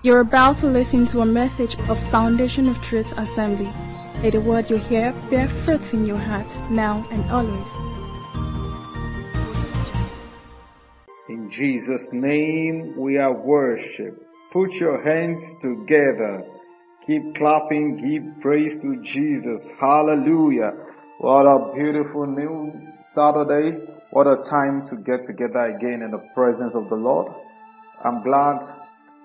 You're about to listen to a message of Foundation of Truth Assembly. May the word you hear bear fruit in your heart now and always. In Jesus' name we are worship. Put your hands together. Keep clapping, give praise to Jesus. Hallelujah. What a beautiful new Saturday. What a time to get together again in the presence of the Lord. I'm glad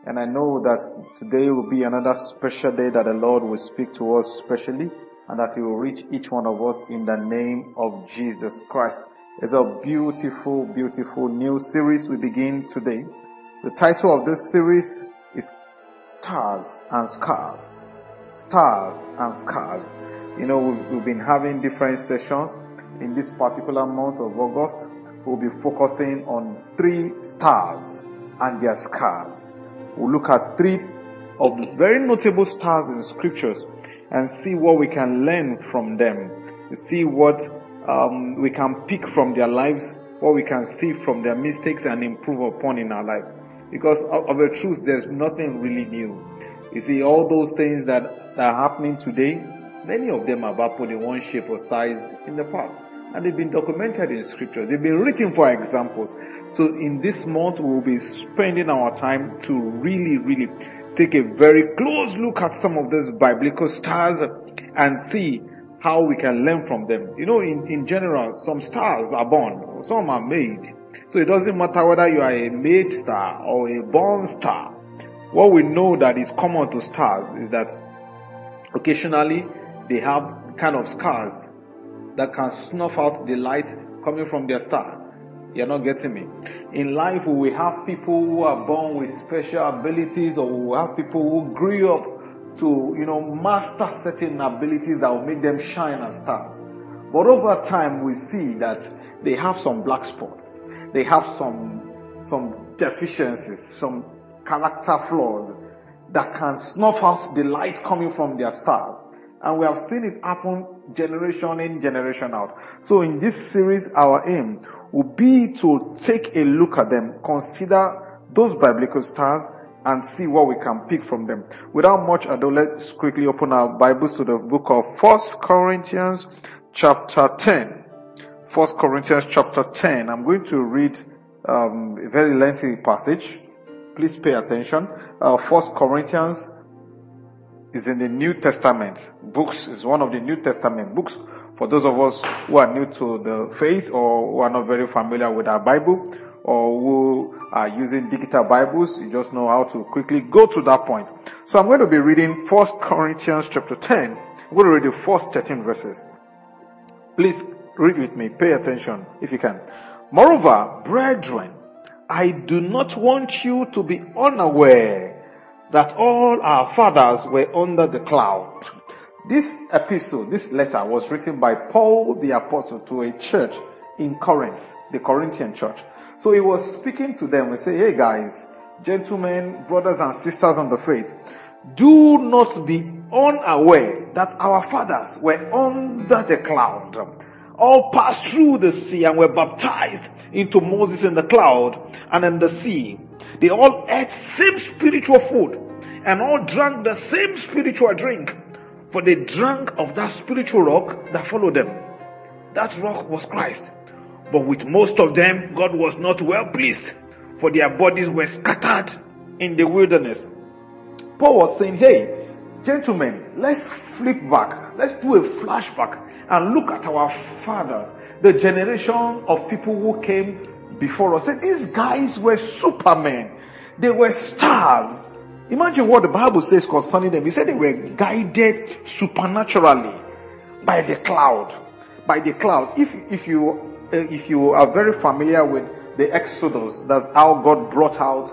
and I know that today will be another special day that the Lord will speak to us specially and that He will reach each one of us in the name of Jesus Christ. It's a beautiful, beautiful new series we begin today. The title of this series is Stars and Scars. Stars and Scars. You know, we've, we've been having different sessions in this particular month of August. We'll be focusing on three stars and their scars. We'll look at three of the very notable stars in scriptures and see what we can learn from them. See what um, we can pick from their lives, what we can see from their mistakes and improve upon in our life. Because of, of the truth, there's nothing really new. You see, all those things that are happening today, many of them have happened in one shape or size in the past. And they've been documented in scriptures. They've been written for examples. So in this month, we'll be spending our time to really, really take a very close look at some of these biblical stars and see how we can learn from them. You know, in, in general, some stars are born, some are made. So it doesn't matter whether you are a made star or a born star. What we know that is common to stars is that occasionally they have kind of scars that can snuff out the light coming from their star. You're not getting me. In life, we have people who are born with special abilities or we have people who grew up to, you know, master certain abilities that will make them shine as stars. But over time, we see that they have some black spots. They have some, some deficiencies, some character flaws that can snuff out the light coming from their stars. And we have seen it happen generation in, generation out. So in this series, our aim will be to take a look at them, consider those biblical stars, and see what we can pick from them. Without much ado, let's quickly open our Bibles to the book of First Corinthians chapter 10. First Corinthians chapter 10. I'm going to read um, a very lengthy passage. Please pay attention. Uh, First Corinthians is in the New Testament. Books is one of the New Testament books for those of us who are new to the faith or who are not very familiar with our Bible or who are using digital Bibles, you just know how to quickly go to that point. So I'm going to be reading 1 Corinthians chapter 10. I'm going to read the first 13 verses. Please read with me. Pay attention if you can. Moreover, brethren, I do not want you to be unaware that all our fathers were under the cloud. This epistle, this letter was written by Paul the apostle to a church in Corinth, the Corinthian church. So he was speaking to them and say, Hey guys, gentlemen, brothers and sisters on the faith, do not be unaware that our fathers were under the cloud, all passed through the sea and were baptized into Moses in the cloud and in the sea. They all ate same spiritual food and all drank the same spiritual drink for they drank of that spiritual rock that followed them. That rock was Christ. But with most of them, God was not well pleased, for their bodies were scattered in the wilderness. Paul was saying, Hey, gentlemen, let's flip back. Let's do a flashback and look at our fathers, the generation of people who came before us. these guys were supermen. They were stars. Imagine what the Bible says concerning them. He said they were guided supernaturally by the cloud. By the cloud. If, if you, uh, if you are very familiar with the Exodus, that's how God brought out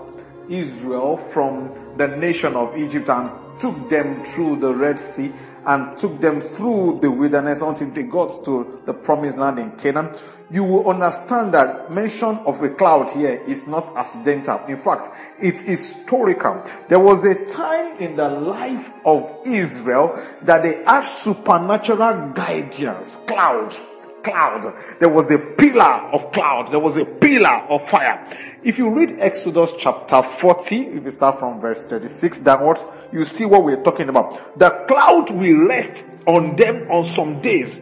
Israel from the nation of Egypt and took them through the Red Sea and took them through the wilderness until they got to the promised land in Canaan, you will understand that mention of a cloud here is not accidental. In fact, it's historical. There was a time in the life of Israel that they had supernatural guidance, cloud, cloud. There was a pillar of cloud. There was a pillar of fire. If you read Exodus chapter 40, if you start from verse 36 downwards, you see what we're talking about. The cloud will rest on them on some days.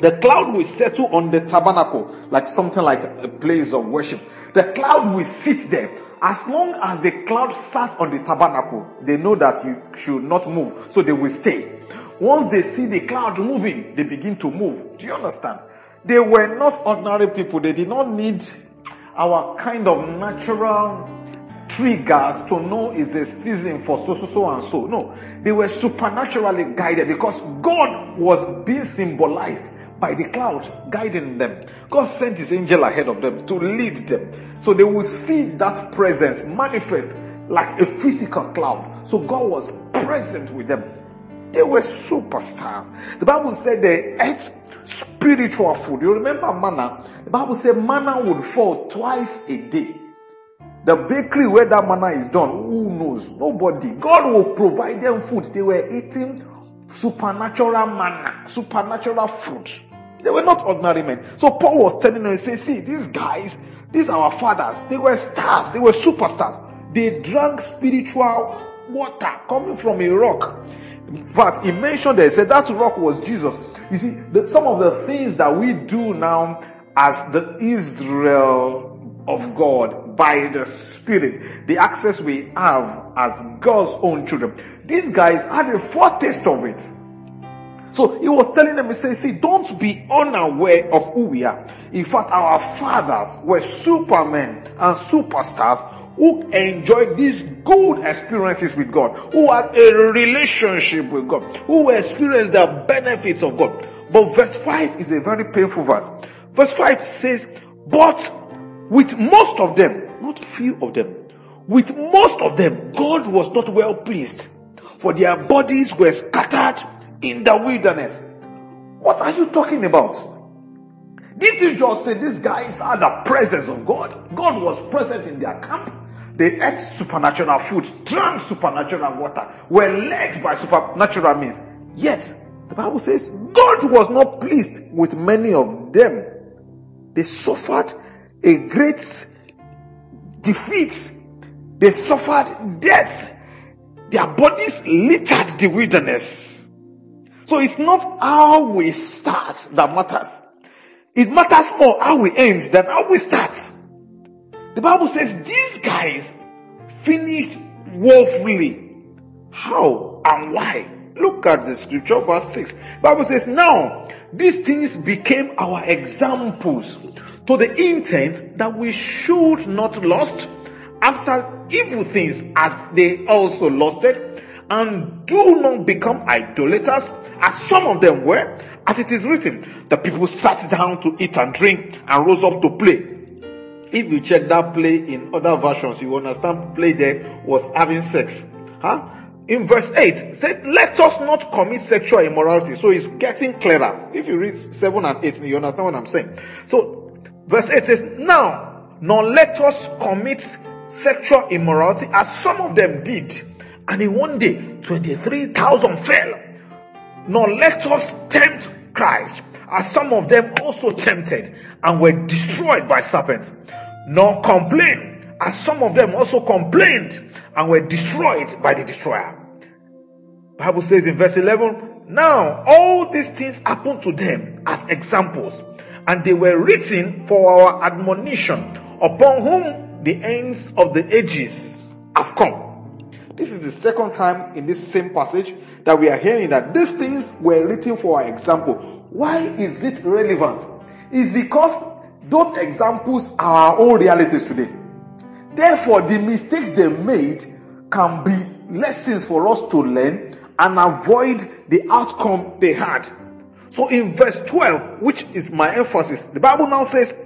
The cloud will settle on the tabernacle, like something like a place of worship. The cloud will sit there. As long as the cloud sat on the tabernacle, they know that you should not move, so they will stay. Once they see the cloud moving, they begin to move. Do you understand? They were not ordinary people. They did not need our kind of natural triggers to know it's a season for so, so, so, and so. No, they were supernaturally guided because God was being symbolized by the cloud guiding them. God sent his angel ahead of them to lead them. So they will see that presence manifest like a physical cloud. So God was present with them. They were superstars. The Bible said they ate spiritual food. You remember manna? The Bible said manna would fall twice a day. The bakery where that manna is done, who knows? Nobody. God will provide them food. They were eating supernatural manna, supernatural food. They were not ordinary men. So Paul was telling them, he say, see, these guys, these are our fathers. They were stars. They were superstars. They drank spiritual water coming from a rock. But he mentioned they said that rock was Jesus. You see, the, some of the things that we do now as the Israel of God by the Spirit, the access we have as God's own children. These guys had a foretaste of it. So he was telling them, he said, see, don't be unaware of who we are. In fact, our fathers were supermen and superstars who enjoyed these good experiences with God, who had a relationship with God, who experienced the benefits of God. But verse 5 is a very painful verse. Verse 5 says, but with most of them, not few of them, with most of them, God was not well pleased, for their bodies were scattered in the wilderness. What are you talking about? Did you just say these guys are the presence of God? God was present in their camp. They ate supernatural food, drank supernatural water, were led by supernatural means. Yet, the Bible says God was not pleased with many of them. They suffered a great defeat. They suffered death. Their bodies littered the wilderness. So it's not how we start that matters. It matters more how we end than how we start. The Bible says these guys finished woefully. How and why? Look at the scripture, verse 6. The Bible says, Now these things became our examples to the intent that we should not lust after evil things as they also lusted, and do not become idolaters as some of them were, as it is written, the people sat down to eat and drink and rose up to play. If you check that play in other versions, you understand play there was having sex. Huh? In verse 8, says, let us not commit sexual immorality. So it's getting clearer. If you read 7 and 8, you understand what I'm saying. So verse 8 says, now, nor let us commit sexual immorality as some of them did. And in one day, 23,000 fell. Nor let us tempt Christ as some of them also tempted and were destroyed by serpents nor complain, as some of them also complained and were destroyed by the destroyer. Bible says in verse 11, now all these things happened to them as examples, and they were written for our admonition, upon whom the ends of the ages have come. This is the second time in this same passage that we are hearing that these things were written for our example. Why is it relevant? It's because those examples are our own realities today. Therefore, the mistakes they made can be lessons for us to learn and avoid the outcome they had. So in verse 12, which is my emphasis, the Bible now says,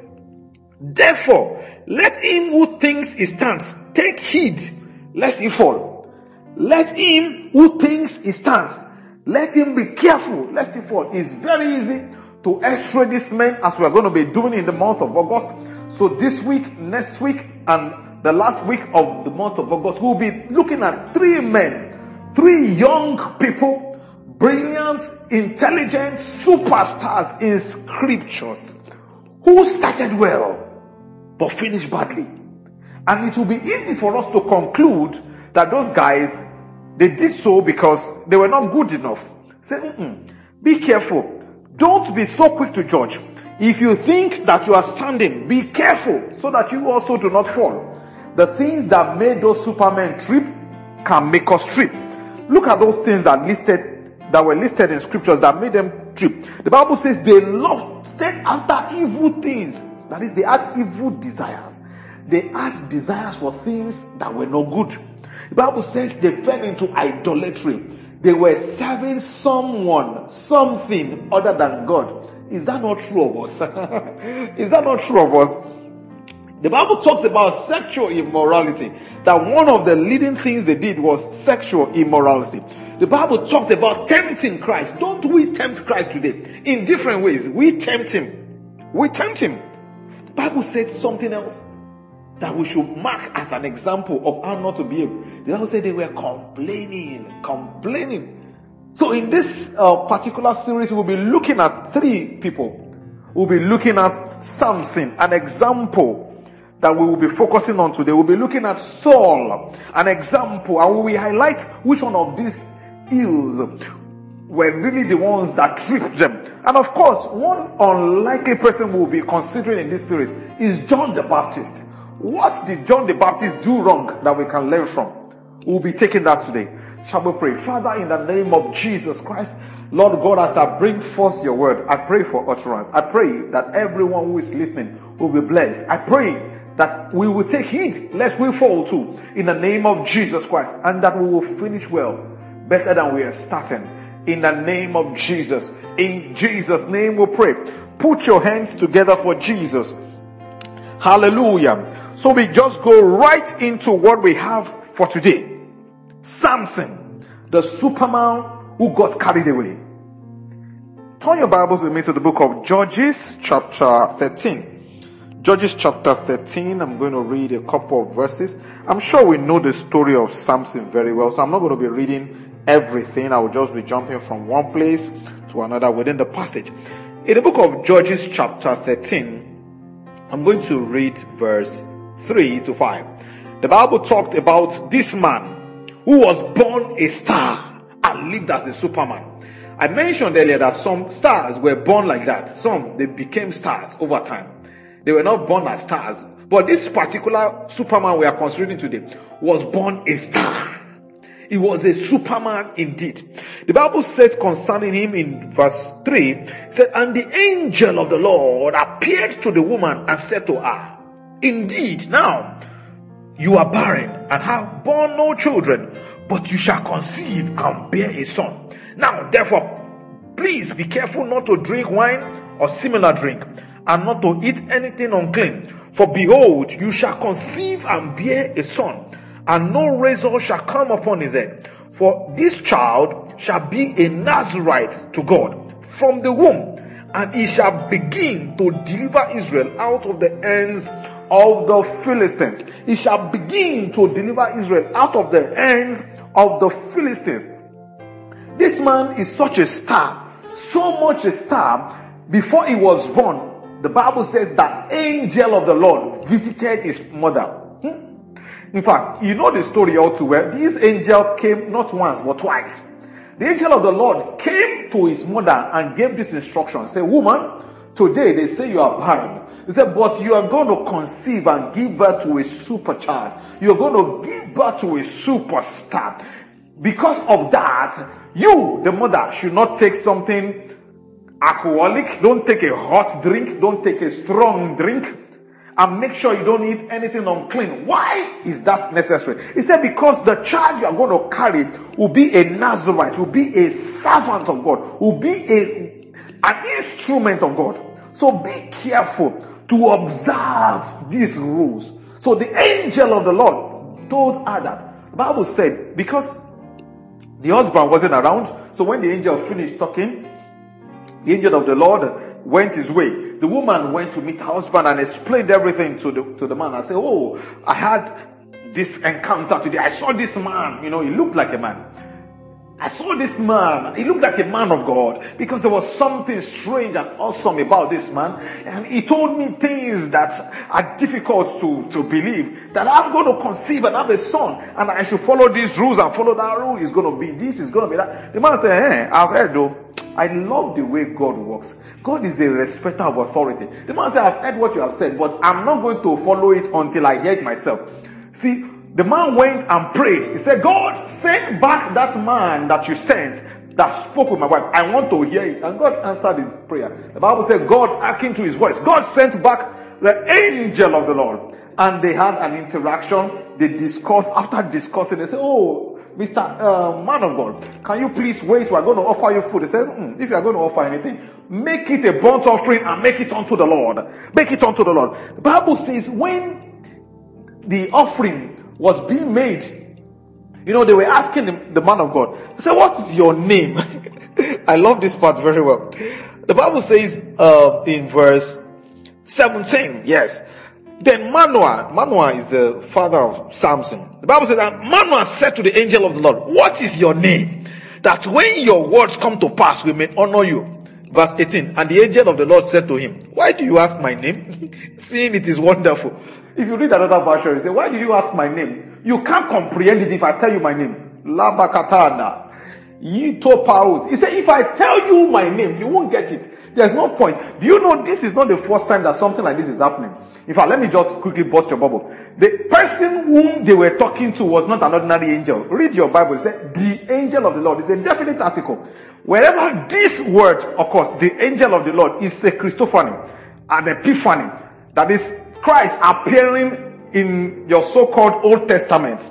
Therefore, let him who thinks he stands take heed lest he fall. Let him who thinks he stands, let him be careful lest he fall. It's very easy to x-ray these men as we are going to be doing in the month of August. So this week, next week, and the last week of the month of August, we'll be looking at three men, three young people, brilliant, intelligent superstars in scriptures who started well but finished badly. And it will be easy for us to conclude that those guys, they did so because they were not good enough. Say, be careful. Don't be so quick to judge. If you think that you are standing, be careful so that you also do not fall. The things that made those supermen trip can make us trip. Look at those things that listed, that were listed in scriptures that made them trip. The Bible says they loved, stayed after evil things. That is, they had evil desires. They had desires for things that were no good. Bible says they fell into idolatry. They were serving someone, something other than God. Is that not true of us? is that not true of us? The Bible talks about sexual immorality. That one of the leading things they did was sexual immorality. The Bible talked about tempting Christ. Don't we tempt Christ today? In different ways. We tempt him. We tempt him. The Bible said something else that we should mark as an example of how not to behave. The Bible said they were complaining, complaining. So in this uh, particular series, we'll be looking at three people. We'll be looking at Samson, an example that we will be focusing on today. We'll be looking at Saul, an example, and we will highlight which one of these ills were really the ones that tripped them. And of course, one unlikely person we'll be considering in this series is John the Baptist. What did John the Baptist do wrong that we can learn from? We'll be taking that today. Shall we pray? Father, in the name of Jesus Christ, Lord God, as I bring forth your word, I pray for utterance. I pray that everyone who is listening will be blessed. I pray that we will take heed lest we fall too in the name of Jesus Christ and that we will finish well, better than we are starting. In the name of Jesus. In Jesus' name we pray. Put your hands together for Jesus. Hallelujah. So we just go right into what we have for today. Samson, the superman who got carried away. Turn your Bibles with me to the book of Judges, chapter 13. Judges chapter 13, I'm going to read a couple of verses. I'm sure we know the story of Samson very well, so I'm not going to be reading everything. I will just be jumping from one place to another within the passage. In the book of Judges chapter 13, I'm going to read verse 3 to 5. The Bible talked about this man who was born a star and lived as a superman. I mentioned earlier that some stars were born like that. Some, they became stars over time. They were not born as stars. But this particular Superman we are considering today was born a star. He was a Superman indeed. The Bible says concerning him in verse 3, said, And the angel of the Lord appeared to the woman and said to her, Indeed, now you are barren and have borne no children, but you shall conceive and bear a son. Now, therefore, please be careful not to drink wine or similar drink and not to eat anything unclean. For behold, you shall conceive and bear a son, and no razor shall come upon his head. For this child shall be a Nazarite to God from the womb, and he shall begin to deliver Israel out of the hands of the Philistines. He shall begin to deliver Israel out of the hands of the Philistines. This man is such a star, so much a star. Before he was born, the Bible says that angel of the Lord visited his mother. Hmm? In fact, you know the story all too well. This angel came not once but twice. The angel of the Lord came to his mother and gave this instruction. Say, woman, today they say you are barren. He said, but you are going to conceive and give birth to a super child. You're going to give birth to a superstar. Because of that, you, the mother, should not take something alcoholic, don't take a hot drink, don't take a strong drink, and make sure you don't eat anything unclean. Why is that necessary? He said, because the child you are going to carry will be a Nazarite, will be a servant of God, will be a, an instrument of God. So be careful to observe these rules. So the angel of the Lord told her that. The Bible said, because the husband wasn't around, so when the angel finished talking, the angel of the Lord went his way. The woman went to meet her husband and explained everything to the, to the man. I said, Oh, I had this encounter today. I saw this man. You know, he looked like a man. I saw this man. He looked like a man of God because there was something strange and awesome about this man. And he told me things that are difficult to, to believe. That I'm going to conceive and have a son. And I should follow these rules and follow that rule. It's going to be this, it's going to be that. The man said, hey, I've heard though. I love the way God works. God is a respecter of authority. The man said, I've heard what you have said, but I'm not going to follow it until I hear it myself. See, the man went and prayed. He said, God, send back that man that you sent that spoke with my wife. I want to hear it. And God answered his prayer. The Bible said God hearkened to his voice. God sent back the angel of the Lord. And they had an interaction. They discussed. After discussing, they said, Oh, Mr. Uh, man of God, can you please wait? We're going to offer you food. They said, mm, if you are going to offer anything, make it a burnt offering and make it unto the Lord. Make it unto the Lord. The Bible says when the offering was being made, you know, they were asking the, man of God, said, what is your name? I love this part very well. The Bible says, uh, in verse 17, yes. Then Manoah, Manoah is the father of Samson. The Bible says that Manoah said to the angel of the Lord, what is your name? That when your words come to pass, we may honor you. Verse 18, and the angel of the Lord said to him, why do you ask my name? Seeing it is wonderful. If you read another version, you say, why did you ask my name? You can't comprehend it if I tell you my name. Labakatana. Yitopaus. He said, if I tell you my name, you won't get it. There's no point. Do you know this is not the first time that something like this is happening? In fact, let me just quickly bust your bubble. The person whom they were talking to was not an ordinary angel. Read your Bible. It said, the angel of the Lord. It's a definite article. Wherever this word occurs, the angel of the Lord is a Christophany, an epiphany. That is Christ appearing in your so-called Old Testament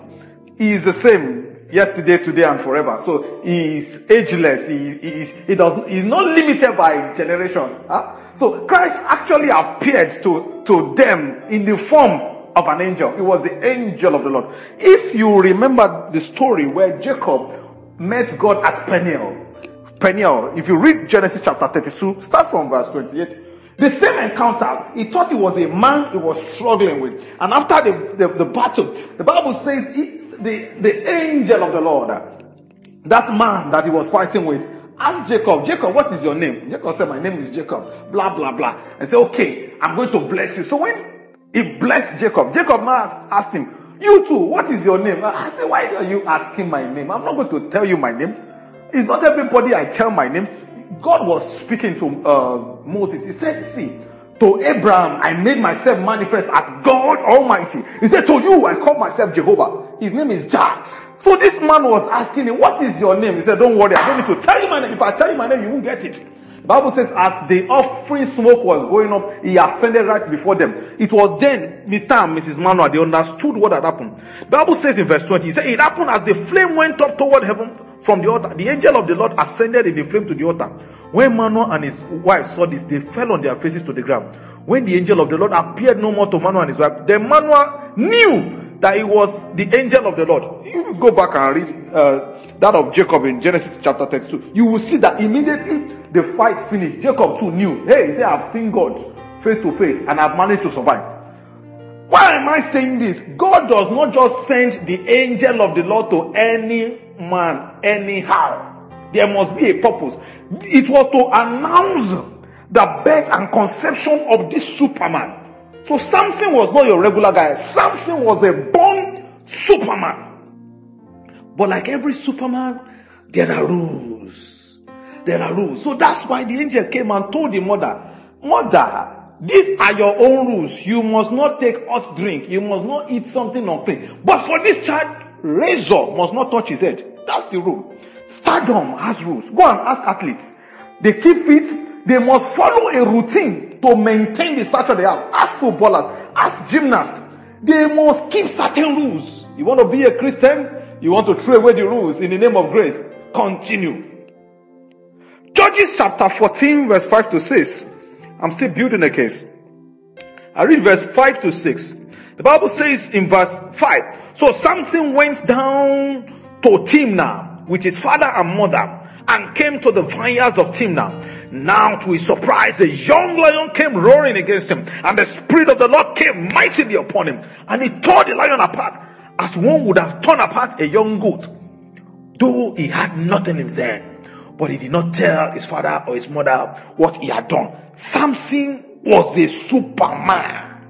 he is the same yesterday, today, and forever. So he is ageless. He, he, he does, he's not limited by generations. Huh? So Christ actually appeared to, to them in the form of an angel. It was the angel of the Lord. If you remember the story where Jacob met God at Peniel, Peniel, if you read Genesis chapter 32, start from verse 28, the same encounter, he thought he was a man he was struggling with. And after the, the, the battle, the Bible says he, the, the angel of the Lord, that man that he was fighting with, asked Jacob, Jacob, what is your name? Jacob said, my name is Jacob, blah, blah, blah. And said, okay, I'm going to bless you. So when he blessed Jacob, Jacob now asked him, you too, what is your name? I said, why are you asking my name? I'm not going to tell you my name. It's not everybody I tell my name. God was speaking to uh, Moses. He said, See, to Abraham, I made myself manifest as God Almighty. He said, To you, I call myself Jehovah. His name is Jah. So this man was asking him, What is your name? He said, Don't worry, I don't need to tell you my name. If I tell you my name, you won't get it. Bible says, as the offering smoke was going up, he ascended right before them. It was then Mr. and Mrs. Manoah, they understood what had happened. Bible says in verse 20, he said, It happened as the flame went up toward heaven from the altar. The angel of the Lord ascended in the flame to the altar. When Manoah and his wife saw this, they fell on their faces to the ground. When the angel of the Lord appeared no more to Manoah and his wife, then Manoah knew that it was the angel of the Lord. If you go back and read uh, that of Jacob in Genesis chapter 32, you will see that immediately the fight finished. Jacob too knew, hey, he said, I've seen God face to face and I've managed to survive. Why am I saying this? God does not just send the angel of the Lord to any man anyhow. There must be a purpose. It was to announce the birth and conception of this Superman. So Samson was not your regular guy. Samson was a born Superman. But like every Superman, there are rules. There are rules. So that's why the angel came and told the mother, Mother, these are your own rules. You must not take hot drink. You must not eat something unclean. But for this child, razor must not touch his head. That's the rule. Stardom has rules. Go and ask athletes. They keep fit. They must follow a routine to maintain the stature they have. Ask footballers. Ask gymnasts. They must keep certain rules. You want to be a Christian? You want to throw away the rules in the name of grace? Continue. Judges chapter 14 verse 5 to 6. I'm still building a case. I read verse 5 to 6. The Bible says in verse 5, so Samson went down to Timnah with his father and mother and came to the vineyards of Timnah. Now to his surprise, a young lion came roaring against him and the spirit of the Lord came mightily upon him and he tore the lion apart as one would have torn apart a young goat. though he had nothing in his hand, but he did not tell his father or his mother what he had done. Samson was a superman,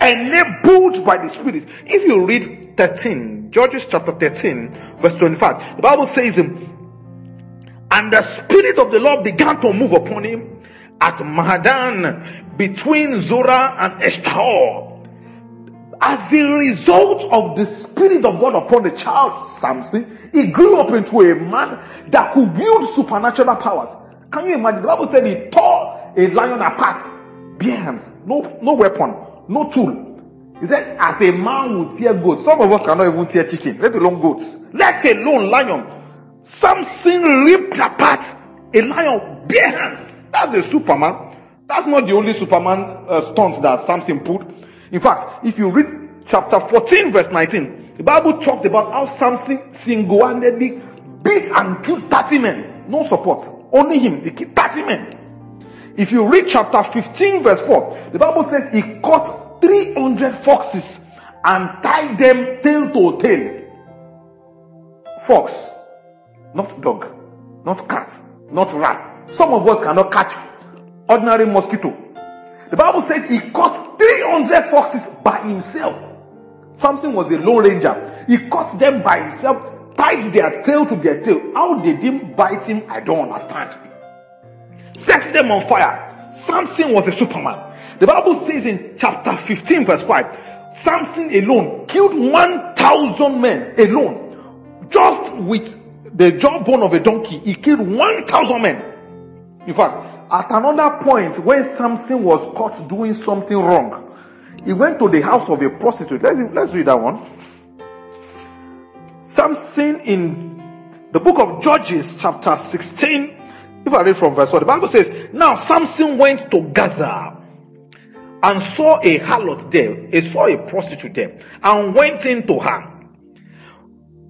enabled by the Spirit. If you read 13, Judges chapter 13, verse 25, the Bible says, him, And the Spirit of the Lord began to move upon him at Mahadan between Zorah and Eshtaol as a result of the Spirit of God upon the child Samson, he grew up into a man that could wield supernatural powers. Can you imagine? The Bible said he tore a lion apart, bare hands, no, no weapon, no tool. He said, as a man would tear goats, some of us cannot even tear chicken, let alone goats, let alone lion. Samson ripped apart a lion, bare hands. That's a Superman. That's not the only Superman uh, stunts that Samson put. In fact, if you read chapter 14, verse 19, the Bible talked about how Samson single handedly beat and killed 30 men. No support. Only him. He killed 30 men. If you read chapter 15, verse 4, the Bible says he caught 300 foxes and tied them tail to tail. Fox, not dog, not cat, not rat. Some of us cannot catch ordinary mosquito. The Bible says he caught 300 foxes by himself. Samson was a lone ranger. He caught them by himself, tied their tail to their tail. How they didn't bite him, I don't understand. Set them on fire. Samson was a superman. The Bible says in chapter 15, verse 5, Samson alone killed 1,000 men alone. Just with the jawbone of a donkey, he killed 1,000 men. In fact, at another point, when Samson was caught doing something wrong, he went to the house of a prostitute. Let's, let's read that one. Samson in the book of Judges, chapter 16. If I read from verse 1, the Bible says, Now Samson went to Gaza and saw a harlot there, he saw a prostitute there, and went into her.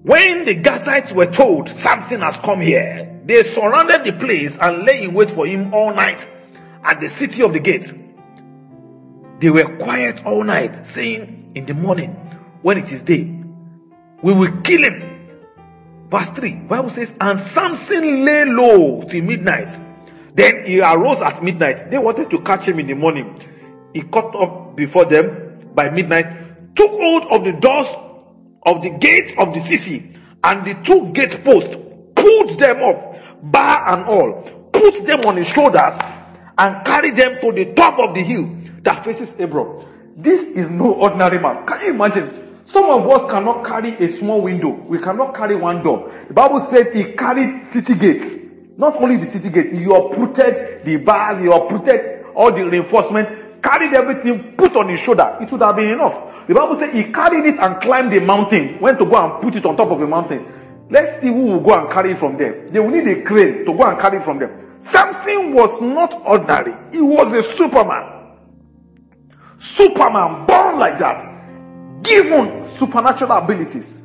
When the Gazites were told, Samson has come here, they surrounded the place and lay in wait for him all night at the city of the gate. They were quiet all night, saying, In the morning, when it is day, we will kill him. Verse 3, Bible says, And Samson lay low till midnight. Then he arose at midnight. They wanted to catch him in the morning. He caught up before them by midnight, took hold of the doors of the gates of the city, and the two gate posts, pulled them up, bar and all, put them on his shoulders, and carried them to the top of the hill that faces Hebron. This is no ordinary man. Can you imagine? Some of us cannot carry a small window. We cannot carry one door. The Bible said he carried city gates. Not only the city gate, he uprooted the bars, he uprooted all the reinforcement, carried everything, put on his shoulder. It would have been enough. The Bible said he carried it and climbed the mountain, went to go and put it on top of a mountain. Let's see who will go and carry it from there. They will need a crane to go and carry it from them. Samson was not ordinary. He was a superman. Superman born like that. Given supernatural abilities.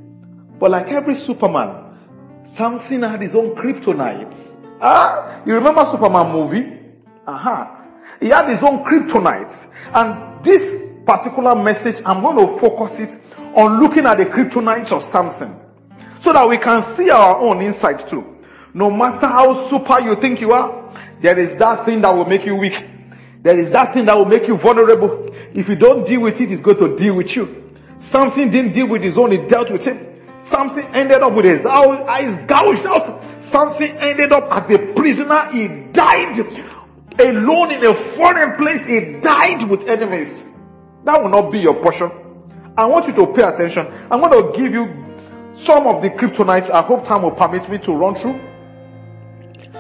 But like every superman, Samson had his own kryptonite. Ah, you remember Superman movie? Uh-huh. He had his own kryptonite. And this particular message, I'm going to focus it on looking at the kryptonite of Samson. So that we can see our own insight too. No matter how super you think you are, there is that thing that will make you weak. There is that thing that will make you vulnerable. If you don't deal with it, it's going to deal with you. Samson didn't deal with his own, it dealt with him. Samson ended up with his eyes gouged out. Samson ended up as a prisoner. He died alone in a foreign place. He died with enemies. That will not be your portion. I want you to pay attention. I'm going to give you some of the kryptonites. I hope time will permit me to run through.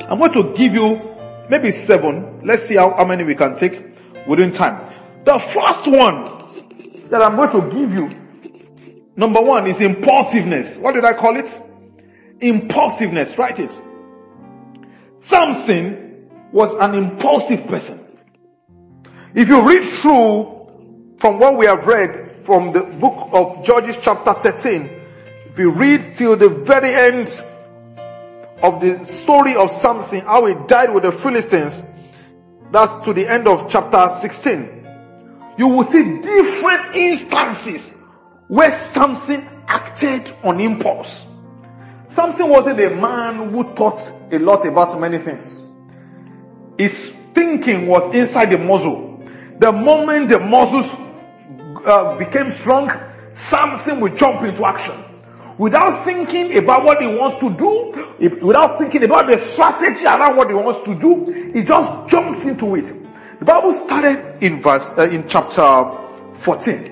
I'm going to give you maybe seven. Let's see how, how many we can take within time. The first one that I'm going to give you, number one, is impulsiveness. What did I call it? Impulsiveness. Write it. Samson was an impulsive person. If you read through from what we have read from the book of Judges chapter 13, if you read till the very end of the story of Samson, how he died with the Philistines, that's to the end of chapter 16, you will see different instances where Samson acted on impulse. Samson wasn't a man who thought a lot about many things. His thinking was inside the muzzle. The moment the muscles uh, became strong, Samson would jump into action. Without thinking about what he wants to do, without thinking about the strategy around what he wants to do, he just jumps into it. The Bible started in verse, uh, in chapter 14.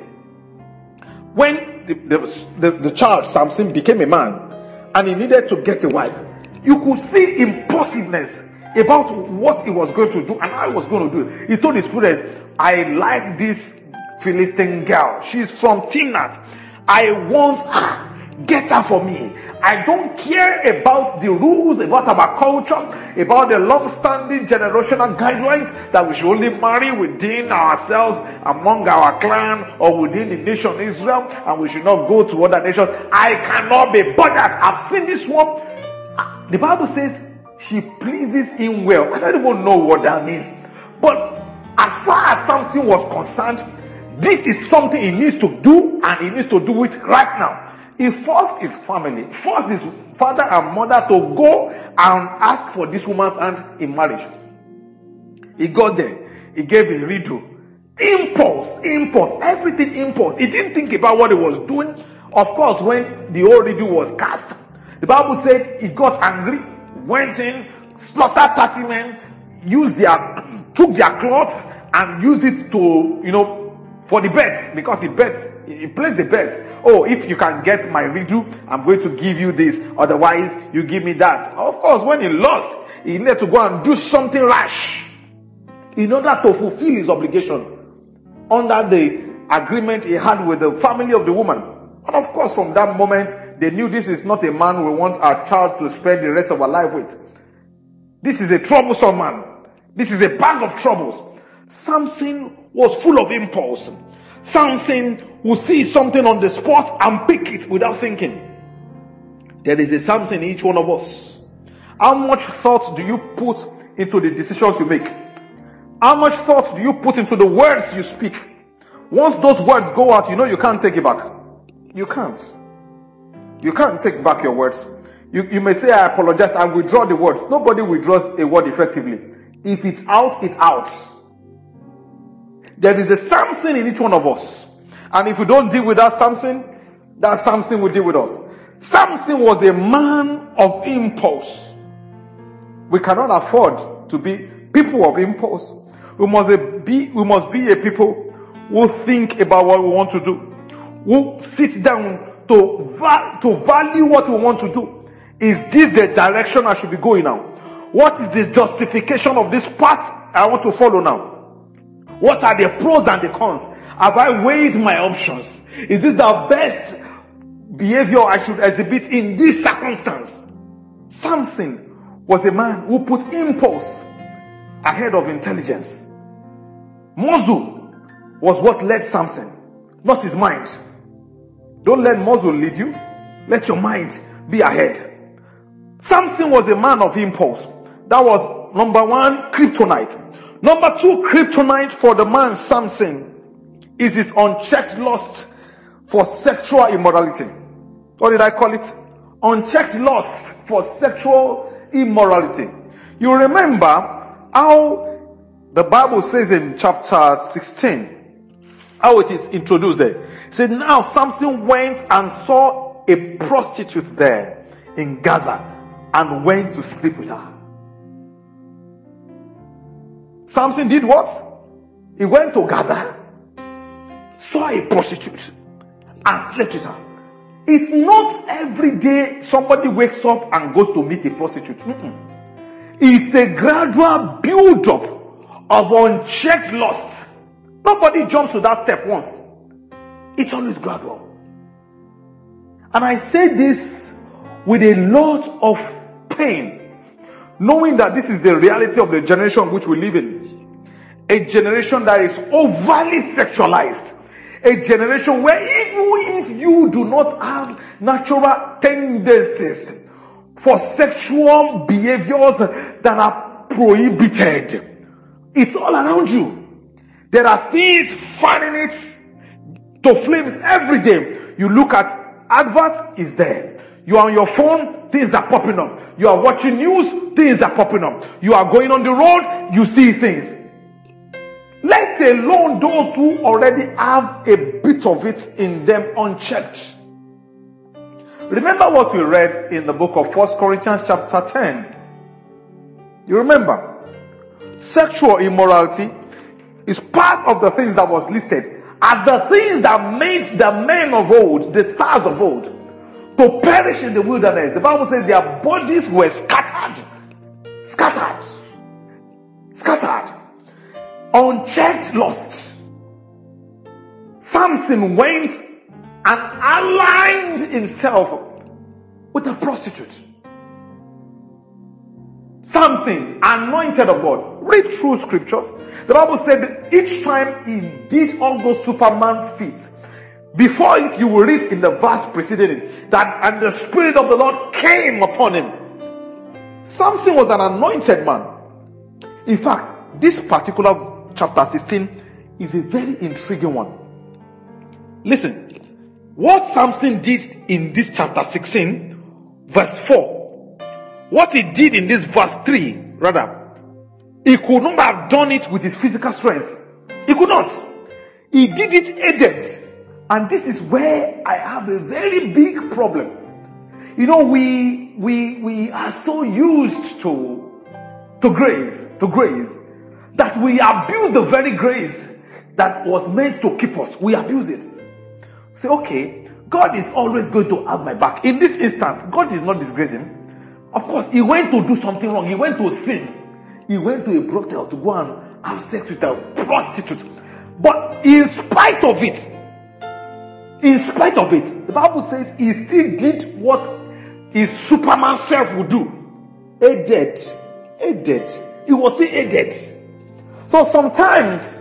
When the, the, the, the child Samson became a man, and he needed to get a wife, you could see impulsiveness about what he was going to do and how he was going to do it. He told his students, I like this Philistine girl. She's from Timnath. I want her. Get her for me. I don't care about the rules, about our culture, about the long-standing generational guidelines that we should only marry within ourselves, among our clan, or within the nation Israel, and we should not go to other nations. I cannot be bothered. I've seen this one. Ah, the Bible says she pleases him well. I don't even know what that means. But as far as Samson was concerned, this is something he needs to do and he needs to do it right now. He forced his family, forced his father and mother to go and ask for this woman's hand in marriage. He got there. He gave a riddle. Impulse, impulse, everything impulse. He didn't think about what he was doing. Of course, when the old riddle was cast, the Bible said he got angry, went in, slaughtered 30 men, used their, took their clothes and used it to, you know, for the bets because he bets he plays the bets oh if you can get my riddle i'm going to give you this. Otherwise you give me that. Of course when he lost he needed to go and do something rash in order to fulfill his obligation under the agreement he had with the family of the woman. And of course from that moment they knew this is not a man we want our child to spend the rest of our life with. This is a troublesome man. This is a bag of troubles. Samson was full of impulse. Samson would see something on the spot and pick it without thinking. There is a Samson in each one of us. How much thought do you put into the decisions you make? How much thought do you put into the words you speak? Once those words go out, you know you can't take it back. You can't. You can't take back your words. You, you may say, I apologize, I withdraw the words. Nobody withdraws a word effectively. If it's out, it's out. There is a Samson in each one of us. And if we don't deal with that Samson, that Samson will deal with us. Samson was a man of impulse. We cannot afford to be people of impulse. We must be, we must be a people who think about what we want to do. Who sit down to, to value what we want to do. Is this the direction I should be going now? What is the justification of this path I want to follow now? What are the pros and the cons? Have I weighed my options? Is this the best behavior I should exhibit in this circumstance? Samson was a man who put impulse ahead of intelligence. Muzzle was what led Samson, not his mind. Don't let muzzle lead you. Let your mind be ahead. Samson was a man of impulse. That was number one, kryptonite. Number two, kryptonite for the man Samson is his unchecked lust for sexual immorality. What did I call it? Unchecked lust for sexual immorality. You remember how the Bible says in chapter 16, how it is introduced there. It said, now Samson went and saw a prostitute there in Gaza and went to sleep with her. Samson did what? He went to Gaza, saw a prostitute, and slept with her. It's not every day somebody wakes up and goes to meet a prostitute. Mm-mm. It's a gradual build up of unchecked lust. Nobody jumps to that step once. It's always gradual. And I say this with a lot of pain knowing that this is the reality of the generation which we live in. A generation that is overly sexualized. A generation where even if you do not have natural tendencies for sexual behaviors that are prohibited, it's all around you. There are things fanning it to flames every day. You look at adverts, is there. You are on your phone, things are popping up. You are watching news, things are popping up. You are going on the road, you see things. Let alone those who already have a bit of it in them unchecked. Remember what we read in the book of First Corinthians chapter 10. You remember? Sexual immorality is part of the things that was listed as the things that made the men of old, the stars of old, to perish in the wilderness. The Bible says their bodies were scattered. Scattered. Scattered. Unchecked, lost. Samson went and aligned himself with a prostitute. Samson, anointed of God. Read through scriptures. The Bible said that each time he did all those Superman feats, before it, you will read in the verse preceding it that, and the Spirit of the Lord came upon him. Samson was an anointed man. In fact, this particular chapter 16 is a very intriguing one. Listen, what Samson did in this chapter 16, verse 4, what he did in this verse 3, rather, he could not have done it with his physical strength. He could not. He did it aided. And this is where I have a very big problem. You know, we, we, we are so used to, to grace, to grace, that we abuse the very grace that was meant to keep us. We abuse it. Say, okay, God is always going to have my back. In this instance, God is not disgracing. Of course, he went to do something wrong. He went to sin. He went to a brothel to go and have sex with a prostitute. But in spite of it, in spite of it, the Bible says he still did what his Superman self would do. Aided. Aided. He was still aided. So sometimes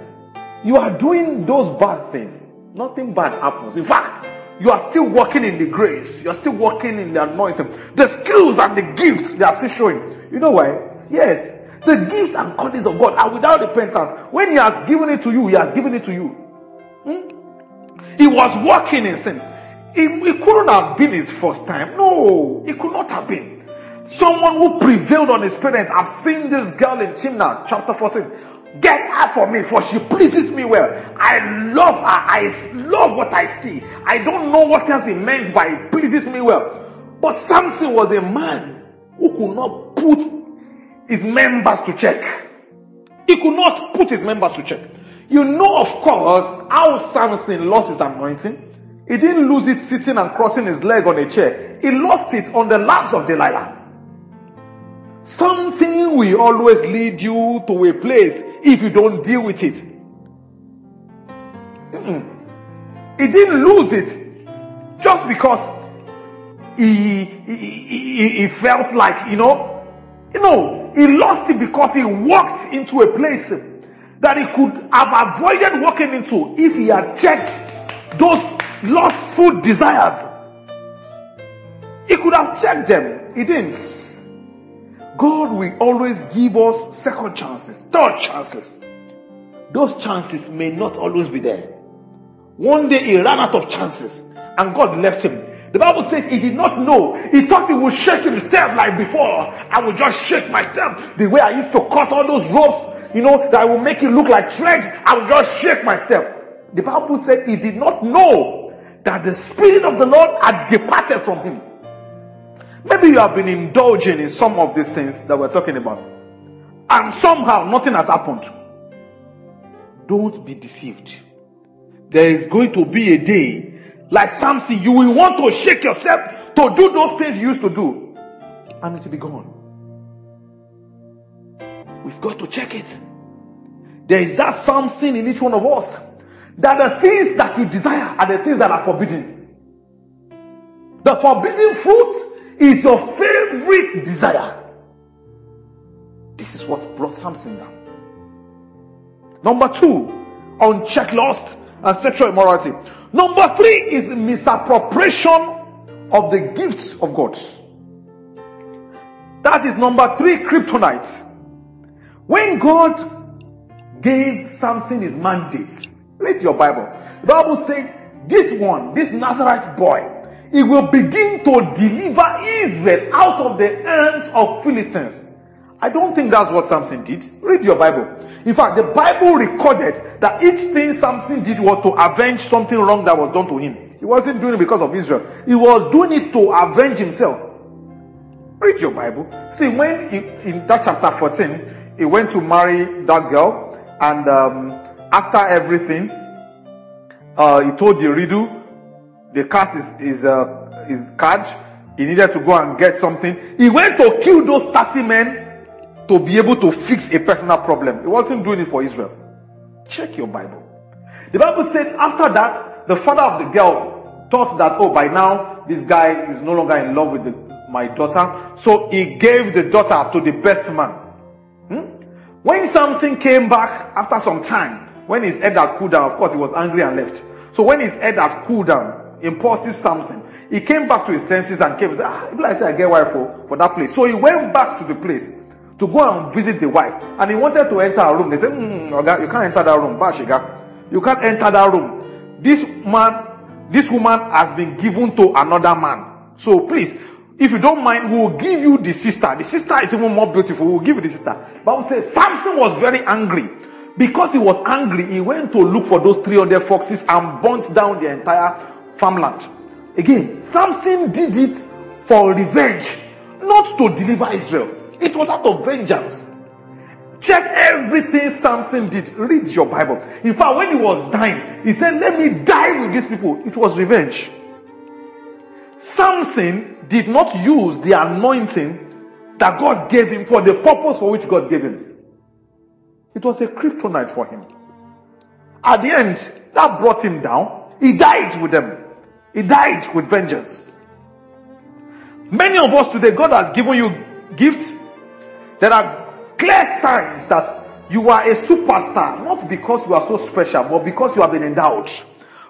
you are doing those bad things Nothing bad happens. In fact, you are still walking in the grace. You are still walking in the anointing. The skills and the gifts they are still showing. You know why? Yes. The gifts and callings of God are without repentance. When He has given it to you, He has given it to you. Hmm? He was walking in sin. It, it couldn't have been his first time. No, it could not have been. Someone who prevailed on his parents. I've seen this girl in Timnah, chapter 14. Get her for me, for she pleases me well. I love her. I love what I see. I don't know what else he meant by pleases me well. But Samson was a man who could not put his members to check. He could not put his members to check. You know, of course, how Samson lost his anointing. He didn't lose it sitting and crossing his leg on a chair. He lost it on the laps of Delilah. Something will always lead you to a place if you don't deal with it. Mm-mm. He didn't lose it just because he, he, he, he felt like, you know, you know, he lost it because he walked into a place that he could have avoided walking into if he had checked those lost food desires. He could have checked them. He didn't. God will always give us second chances, third chances. Those chances may not always be there. One day he ran out of chances and God left him. The Bible says he did not know. He thought he would shake himself like before. I would just shake myself the way I used to cut all those ropes, you know, that I will make it look like thread. I would just shake myself. The Bible said he did not know that the Spirit of the Lord had departed from him. Maybe you have been indulging in some of these things that we're talking about, and somehow nothing has happened. Don't be deceived. There is going to be a day, like Samson, you will want to shake yourself to do those things you used to do, and it will be gone. We've got to check it. There is that something in each one of us that the things that you desire are the things that are forbidden. The forbidden fruit is your favorite desire. This is what brought Samson down. Number two, unchecked lust and sexual immorality. Number three is misappropriation of the gifts of God. That is number three, kryptonite. When God gave Samson his mandate, read your Bible. The Bible said, this one, this Nazarite boy, he will begin to deliver Israel out of the hands of Philistines. I don't think that's what Samson did. Read your Bible. In fact, the Bible recorded that each thing Samson did was to avenge something wrong that was done to him. He wasn't doing it because of Israel. He was doing it to avenge himself. Read your Bible. See, when he, in that chapter 14, he went to marry that girl, and um, after everything, uh, he told the riddle, the cast is, is, uh, his card. He needed to go and get something. He went to kill those 30 men to be able to fix a personal problem. He wasn't doing it for Israel. Check your Bible. The Bible said after that, the father of the girl thought that, oh, by now, this guy is no longer in love with the, my daughter. So he gave the daughter to the best man. Hmm? When Samson came back after some time, when his head had cooled down, of course, he was angry and left. So when his head had cooled down, impulsive Samson, he came back to his senses and came and said, ah, I I get wife for, for that place. So he went back to the place to go and visit the wife. And he wanted to enter a room. They said, mm, you can't enter that room. Bashiga. You can't enter that room. This man, this woman has been given to another man. So please, if you don't mind, we will give you the sister. The sister is even more beautiful. We will give you the sister. Bible says Samson was very angry. Because he was angry, he went to look for those 300 foxes and burnt down the entire farmland. Again, Samson did it for revenge, not to deliver Israel. It was out of vengeance. Check everything Samson did. Read your Bible. In fact, when he was dying, he said, Let me die with these people. It was revenge. Samson did not use the anointing that God gave him for the purpose for which God gave him. It was a kryptonite for him. At the end, that brought him down. He died with them. He died with vengeance. Many of us today, God has given you gifts. There are clear signs that you are a superstar, not because you are so special, but because you have been endowed.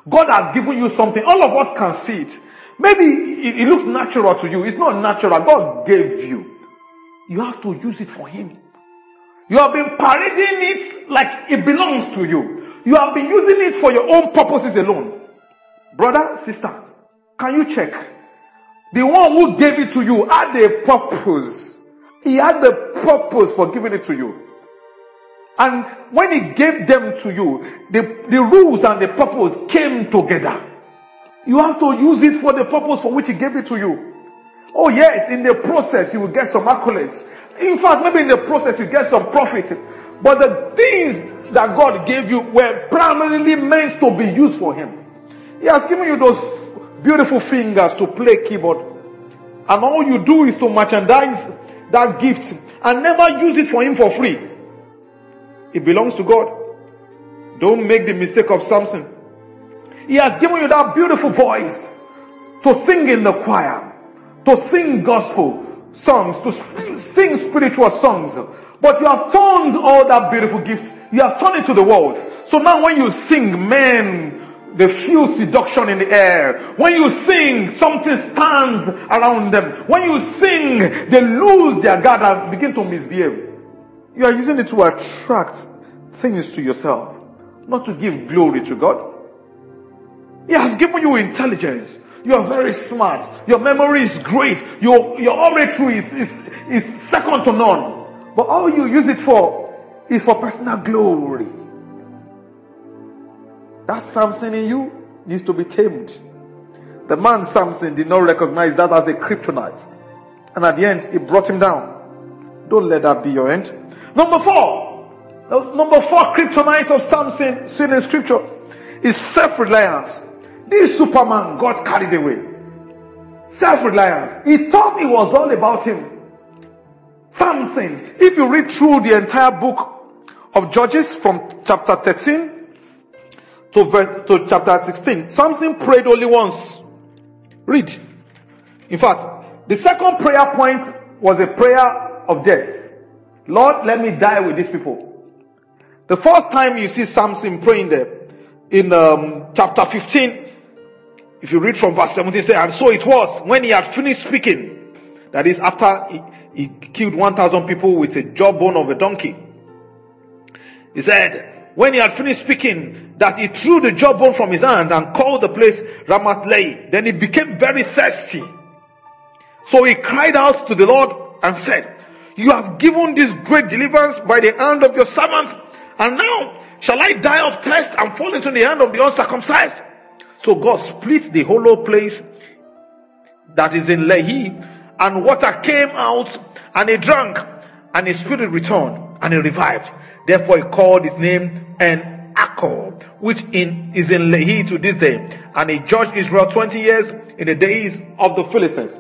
God has given you something. All of us can see it. Maybe it, it looks natural to you. It's not natural. God gave you. You have to use it for Him. You have been parading it like it belongs to you. You have been using it for your own purposes alone. Brother, sister, can you check? The one who gave it to you had a purpose. He had the purpose for giving it to you. And when he gave them to you, the, the rules and the purpose came together. You have to use it for the purpose for which he gave it to you. Oh yes, in the process you will get some accolades. In fact, maybe in the process you get some profit. But the things that God gave you were primarily meant to be used for him. He has given you those beautiful fingers to play keyboard. And all you do is to merchandise that gift and never use it for him for free. It belongs to God. Don't make the mistake of Samson. He has given you that beautiful voice to sing in the choir, to sing gospel songs, to sp- sing spiritual songs. But you have turned all that beautiful gift, you have turned it to the world. So now when you sing, men, they feel seduction in the air. When you sing, something stands around them. When you sing, they lose their guard and begin to misbehave. You are using it to attract things to yourself, not to give glory to God. He has given you intelligence. You are very smart. Your memory is great. Your, your oratory is, is, is second to none. But all you use it for is for personal glory. That Samson in you needs to be tamed. The man Samson did not recognize that as a kryptonite. And at the end, it brought him down. Don't let that be your end. Number four. Number four kryptonite of Samson seen in scripture is self-reliance. This Superman got carried away. Self-reliance. He thought it was all about him. Samson, if you read through the entire book of Judges from chapter 13 to, verse, to chapter 16. Samson prayed only once. Read. In fact, the second prayer point was a prayer of death. Lord, let me die with these people. The first time you see Samson praying there, in um, chapter 15, if you read from verse 17, say, and so it was when he had finished speaking, that is after he, he killed 1,000 people with a jawbone of a donkey. He said, when he had finished speaking, that he threw the jawbone from his hand and called the place Ramath Lehi. Then he became very thirsty. So he cried out to the Lord and said, You have given this great deliverance by the hand of your servant, and now shall I die of thirst and fall into the hand of the uncircumcised? So God split the hollow place that is in Lehi, and water came out, and he drank, and his spirit returned, and he revived. Therefore he called his name En Hakkore, which in, is in Lehi to this day. And he judged Israel 20 years in the days of the Philistines.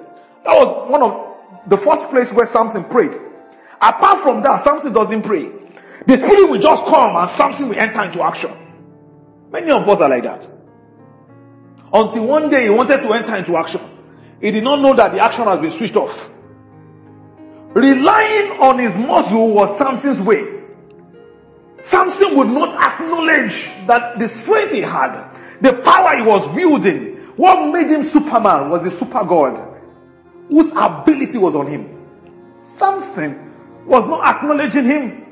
That was one of the first place where Samson prayed. Apart from that, Samson doesn't pray. The spirit will just come and Samson will enter into action. Many of us are like that. Until one day he wanted to enter into action. He did not know that the action has been switched off. Relying on his muscle was Samson's way. Samson would not acknowledge that the strength he had, the power he was building, what made him Superman was a super God whose ability was on him. Samson was not acknowledging him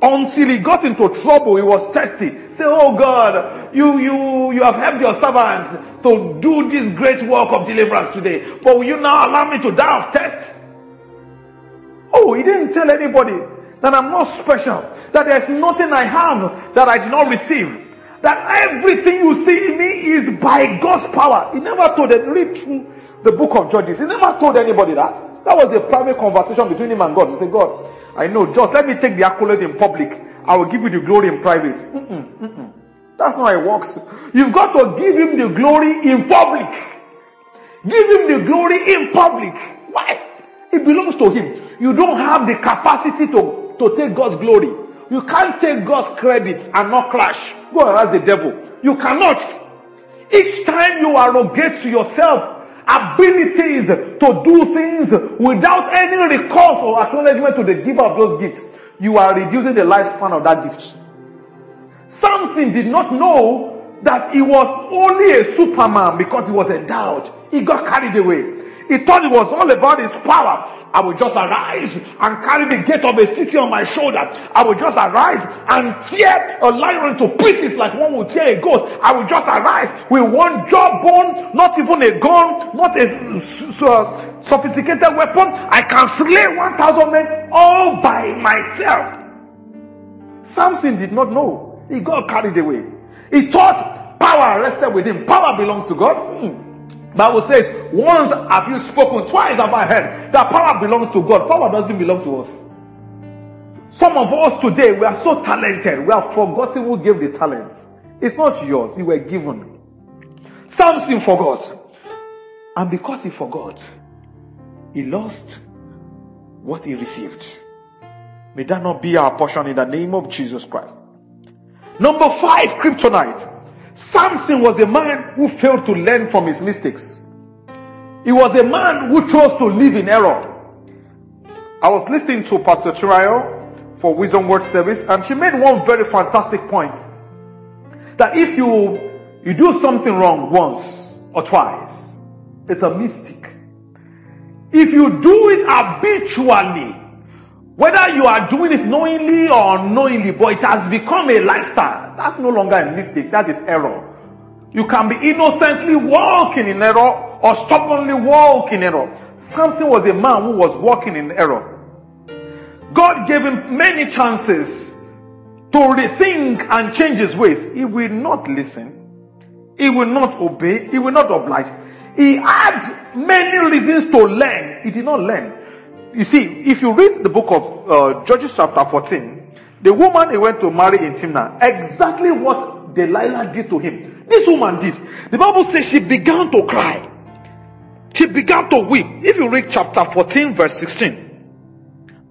until he got into trouble. He was thirsty. Say, Oh God, you, you, you have helped your servants to do this great work of deliverance today. But will you now allow me to die of thirst? Oh, he didn't tell anybody that I'm not special, that there's nothing I have that I did not receive, that everything you see in me is by God's power. He never told it. Read through the book of Judges. He never told anybody that. That was a private conversation between him and God. He said, God, I know, just let me take the accolade in public. I will give you the glory in private. Mm-mm, mm-mm. That's not how it works. You've got to give him the glory in public. Give him the glory in public. Why? It belongs to him. You don't have the capacity to to take God's glory. You can't take God's credit and not crash. Go and ask the devil. You cannot. Each time you arrogate to yourself abilities to do things without any recourse or acknowledgement to the giver of those gifts, you are reducing the lifespan of that gift. Samson did not know that he was only a superman because he was endowed. He got carried away. He thought it was all about his power. I will just arise and carry the gate of a city on my shoulder. I will just arise and tear a lion to pieces like one would tear a goat. I will just arise with one jawbone, not even a gun, not a uh, sophisticated weapon. I can slay 1,000 men all by myself. Samson did not know. He got carried away. He thought power rested with him. Power belongs to God. Hmm. Bible says, once have you spoken, twice have I heard. That power belongs to God. Power doesn't belong to us. Some of us today, we are so talented. We have forgotten who gave the talents. It's not yours. You were given. Samson forgot. And because he forgot, he lost what he received. May that not be our portion in the name of Jesus Christ. Number five, kryptonite. Samson was a man who failed to learn from his mistakes. He was a man who chose to live in error. I was listening to Pastor Trial for Wisdom Word Service and she made one very fantastic point. That if you, you do something wrong once or twice, it's a mistake. If you do it habitually, whether you are doing it knowingly or unknowingly, but it has become a lifestyle. That's no longer a mistake. That is error. You can be innocently walking in error or stubbornly walking in error. Samson was a man who was walking in error. God gave him many chances to rethink and change his ways. He will not listen. He will not obey. He will not oblige. He had many reasons to learn. He did not learn. You see, if you read the book of uh, Judges chapter 14, the woman he went to marry in Timnah, exactly what Delilah did to him, this woman did. The Bible says she began to cry. She began to weep. If you read chapter 14, verse 16,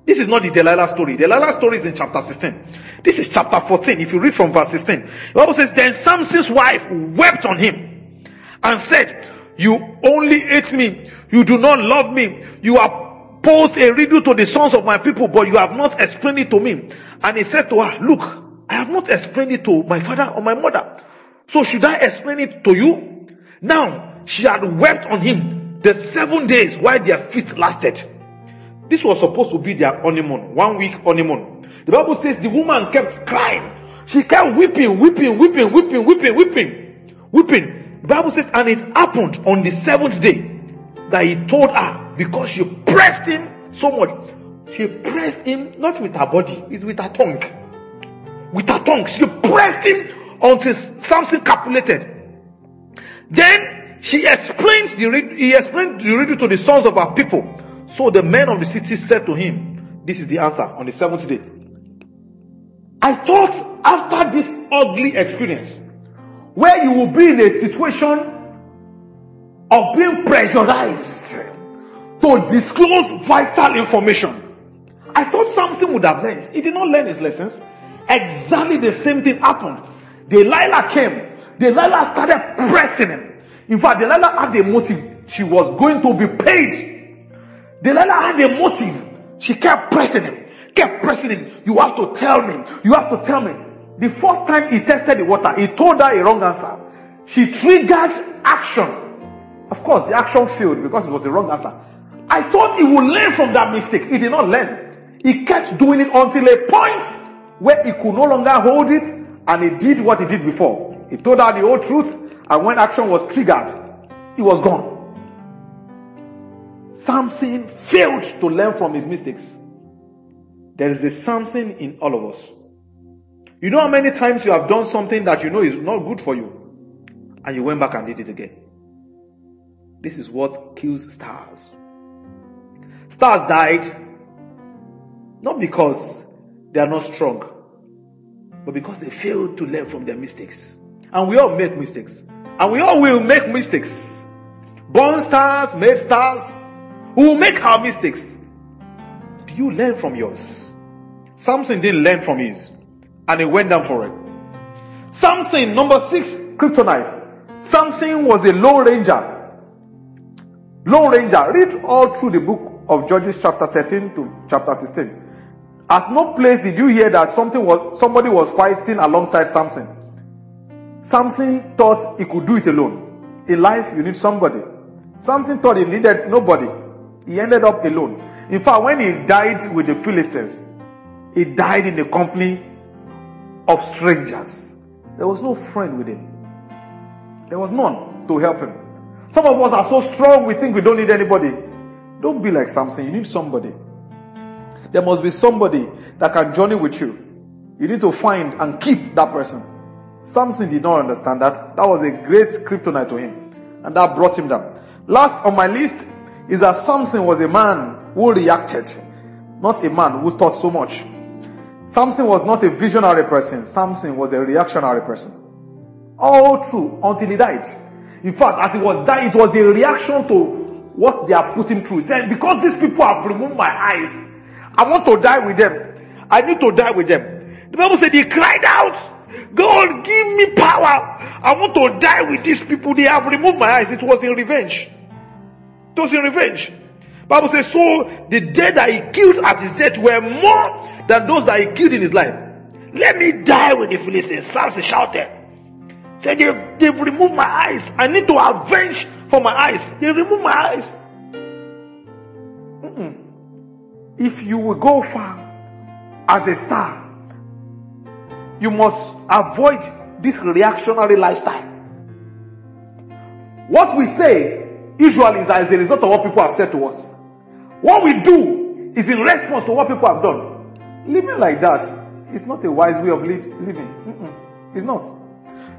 this is not the Delilah story. Delilah story is in chapter 16. This is chapter 14. If you read from verse 16, the Bible says, Then Samson's wife wept on him and said, You only hate me. You do not love me. You are posed a riddle to the sons of my people, but you have not explained it to me. And he said to her, look, I have not explained it to my father or my mother. So should I explain it to you? Now, she had wept on him the seven days while their feast lasted. This was supposed to be their honeymoon, one week honeymoon. The Bible says the woman kept crying. She kept weeping, weeping, weeping, weeping, weeping, weeping, weeping. The Bible says, and it happened on the seventh day that he told her because she pressed him so much. She pressed him not with her body, it's with her tongue. With her tongue. She pressed him until something calculated. Then she explained the he explained the riddle to the sons of our people. So the men of the city said to him, This is the answer on the seventh day. I thought after this ugly experience, where you will be in a situation of being pressurized to disclose vital information. I thought Samson would have learned. He did not learn his lessons. Exactly the same thing happened. Delilah came. Delilah started pressing him. In fact, Delilah had a motive. She was going to be paid. Delilah had a motive. She kept pressing him. Kept pressing him. You have to tell me. You have to tell me. The first time he tested the water, he told her a wrong answer. She triggered action. Of course, the action failed because it was a wrong answer. I thought he would learn from that mistake. He did not learn. He kept doing it until a point where he could no longer hold it and he did what he did before. He told her the whole truth and when action was triggered, he was gone. Samson failed to learn from his mistakes. There is a Samson in all of us. You know how many times you have done something that you know is not good for you and you went back and did it again. This is what kills stars. Stars died not because they are not strong, but because they failed to learn from their mistakes. And we all make mistakes. And we all will make mistakes. Born stars, made stars, we will make our mistakes. Do you learn from yours? Samson didn't learn from his and he went down for it. Samson, number six, kryptonite. Samson was a lone ranger. Lone ranger. Read all through the book of Judges chapter 13 to chapter 16. At no place did you hear that something was, somebody was fighting alongside Samson. Samson thought he could do it alone. In life, you need somebody. Samson thought he needed nobody. He ended up alone. In fact, when he died with the Philistines, he died in the company of strangers. There was no friend with him. There was none to help him. Some of us are so strong we think we don't need anybody. Don't be like Samson. You need somebody. There must be somebody that can journey with you. You need to find and keep that person. Samson did not understand that. That was a great kryptonite to him. And that brought him down. Last on my list is that Samson was a man who reacted, not a man who thought so much. Samson was not a visionary person. Samson was a reactionary person. All true until he died. In fact, as he was dying, it was a reaction to what they are putting through. He said, because these people have removed my eyes, I want to die with them. I need to die with them. The Bible said he cried out, God, give me power. I want to die with these people. They have removed my eyes. It was in revenge. It was in revenge. Bible says, so the dead that he killed at his death were more than those that he killed in his life. Let me die with the Philistines. Samson shouted. Said, they've, they've removed my eyes. I need to avenge for my eyes. They removed my eyes. Mm-mm. If you will go far as a star, you must avoid this reactionary lifestyle. What we say usually is as a result of what people have said to us. What we do is in response to what people have done. Living like that is not a wise way of living. Mm-mm. It's not.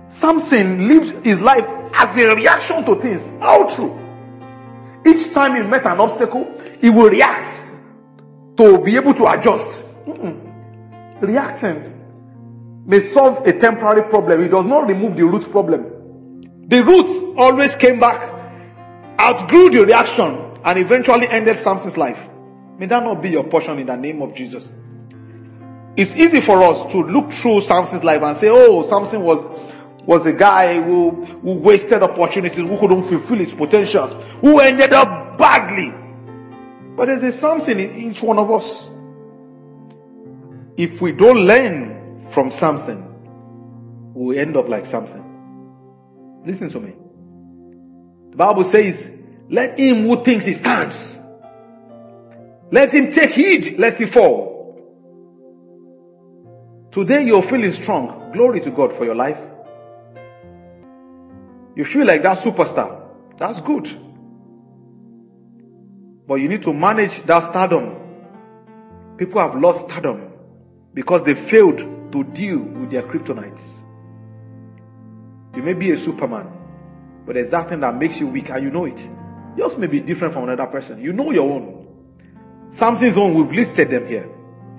Samson lived his life as a reaction to things. How true. Each time he met an obstacle, he will react to be able to adjust. Mm-mm. Reacting may solve a temporary problem. It does not remove the root problem. The roots always came back, outgrew the reaction, and eventually ended Samson's life. May that not be your portion in the name of Jesus. It's easy for us to look through Samson's life and say, oh, Samson was, was a guy who, who wasted opportunities, who couldn't fulfill his potentials, who ended up badly. But there's a Samson in each one of us. If we don't learn from Samson, we end up like Samson. Listen to me. The Bible says, let him who thinks he stands, let him take heed lest he fall. Today you're feeling strong. Glory to God for your life. You feel like that superstar. That's good. But you need to manage that stardom. People have lost stardom because they failed to deal with their kryptonites. You may be a superman, but there's that thing that makes you weak and you know it. Yours may be different from another person. You know your own. Samson's own, we've listed them here.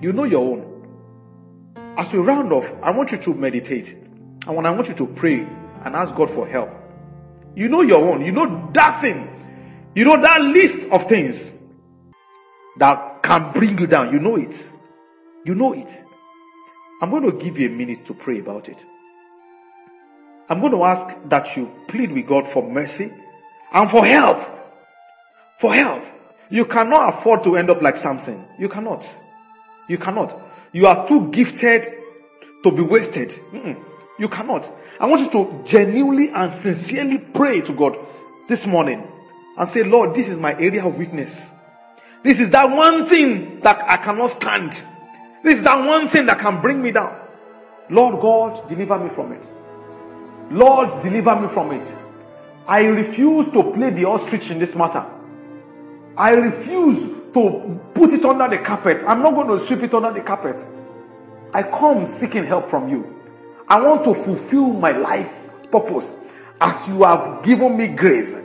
You know your own. As we round off, I want you to meditate. And when I want you to pray and ask God for help. You know your own. You know that thing. You know that list of things that can bring you down. You know it. You know it. I'm going to give you a minute to pray about it. I'm going to ask that you plead with God for mercy and for help. For help. You cannot afford to end up like Samson. You cannot. You cannot. You are too gifted to be wasted. Mm-mm. You cannot. I want you to genuinely and sincerely pray to God this morning and say, Lord, this is my area of weakness. This is that one thing that I cannot stand. This is that one thing that can bring me down. Lord God, deliver me from it. Lord, deliver me from it. I refuse to play the ostrich in this matter. I refuse to put it under the carpet. I'm not going to sweep it under the carpet. I come seeking help from you. I want to fulfill my life purpose as you have given me grace.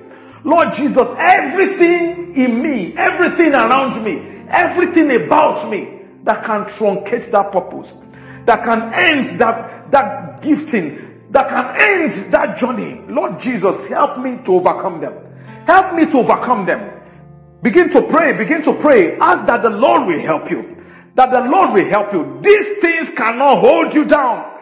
Lord Jesus, everything in me, everything around me, everything about me that can truncate that purpose, that can end that, that gifting, that can end that journey. Lord Jesus, help me to overcome them. Help me to overcome them. Begin to pray, begin to pray. Ask that the Lord will help you. That the Lord will help you. These things cannot hold you down.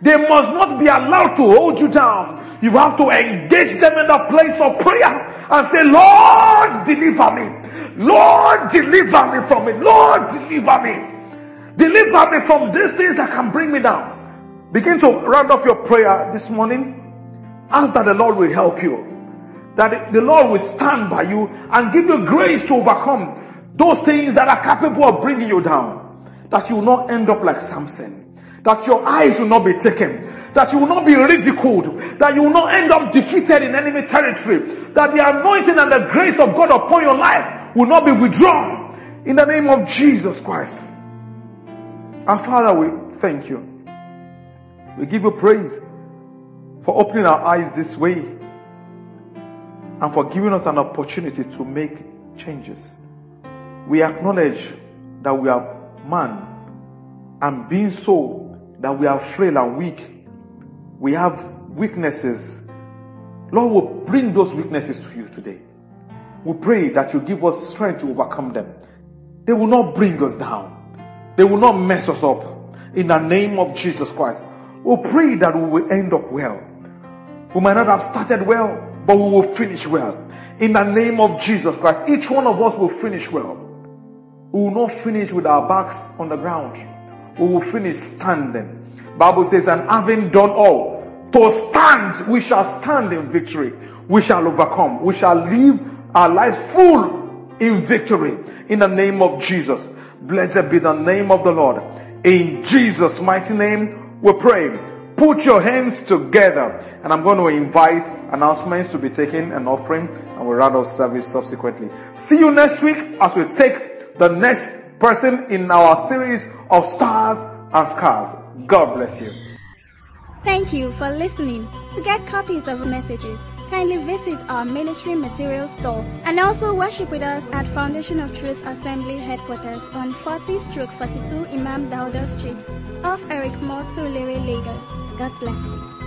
They must not be allowed to hold you down. You have to engage them in a place of prayer and say, Lord, deliver me. Lord, deliver me from it. Lord, deliver me. Deliver me from these things that can bring me down. Begin to round off your prayer this morning. Ask that the Lord will help you. That the Lord will stand by you and give you grace to overcome those things that are capable of bringing you down. That you will not end up like Samson that your eyes will not be taken, that you will not be ridiculed, that you will not end up defeated in enemy territory, that the anointing and the grace of God upon your life will not be withdrawn in the name of Jesus Christ. Our Father, we thank you. We give you praise for opening our eyes this way and for giving us an opportunity to make changes. We acknowledge that we are man and being so that we are frail and weak. We have weaknesses. Lord will bring those weaknesses to you today. We pray that you give us strength to overcome them. They will not bring us down. They will not mess us up. In the name of Jesus Christ. We pray that we will end up well. We might not have started well, but we will finish well. In the name of Jesus Christ, each one of us will finish well. We will not finish with our backs on the ground we will finish standing. Bible says, and having done all, to stand, we shall stand in victory. We shall overcome. We shall live our lives full in victory. In the name of Jesus. Blessed be the name of the Lord. In Jesus' mighty name, we pray. Put your hands together. And I'm going to invite announcements to be taken and offering, and we'll round off service subsequently. See you next week as we take the next person in our series of stars and scars. God bless you. Thank you for listening. To get copies of messages, kindly visit our ministry materials store and also worship with us at Foundation of Truth Assembly headquarters on 40 stroke 42 Imam Dauda Street off Eric Moore Lagos. God bless you.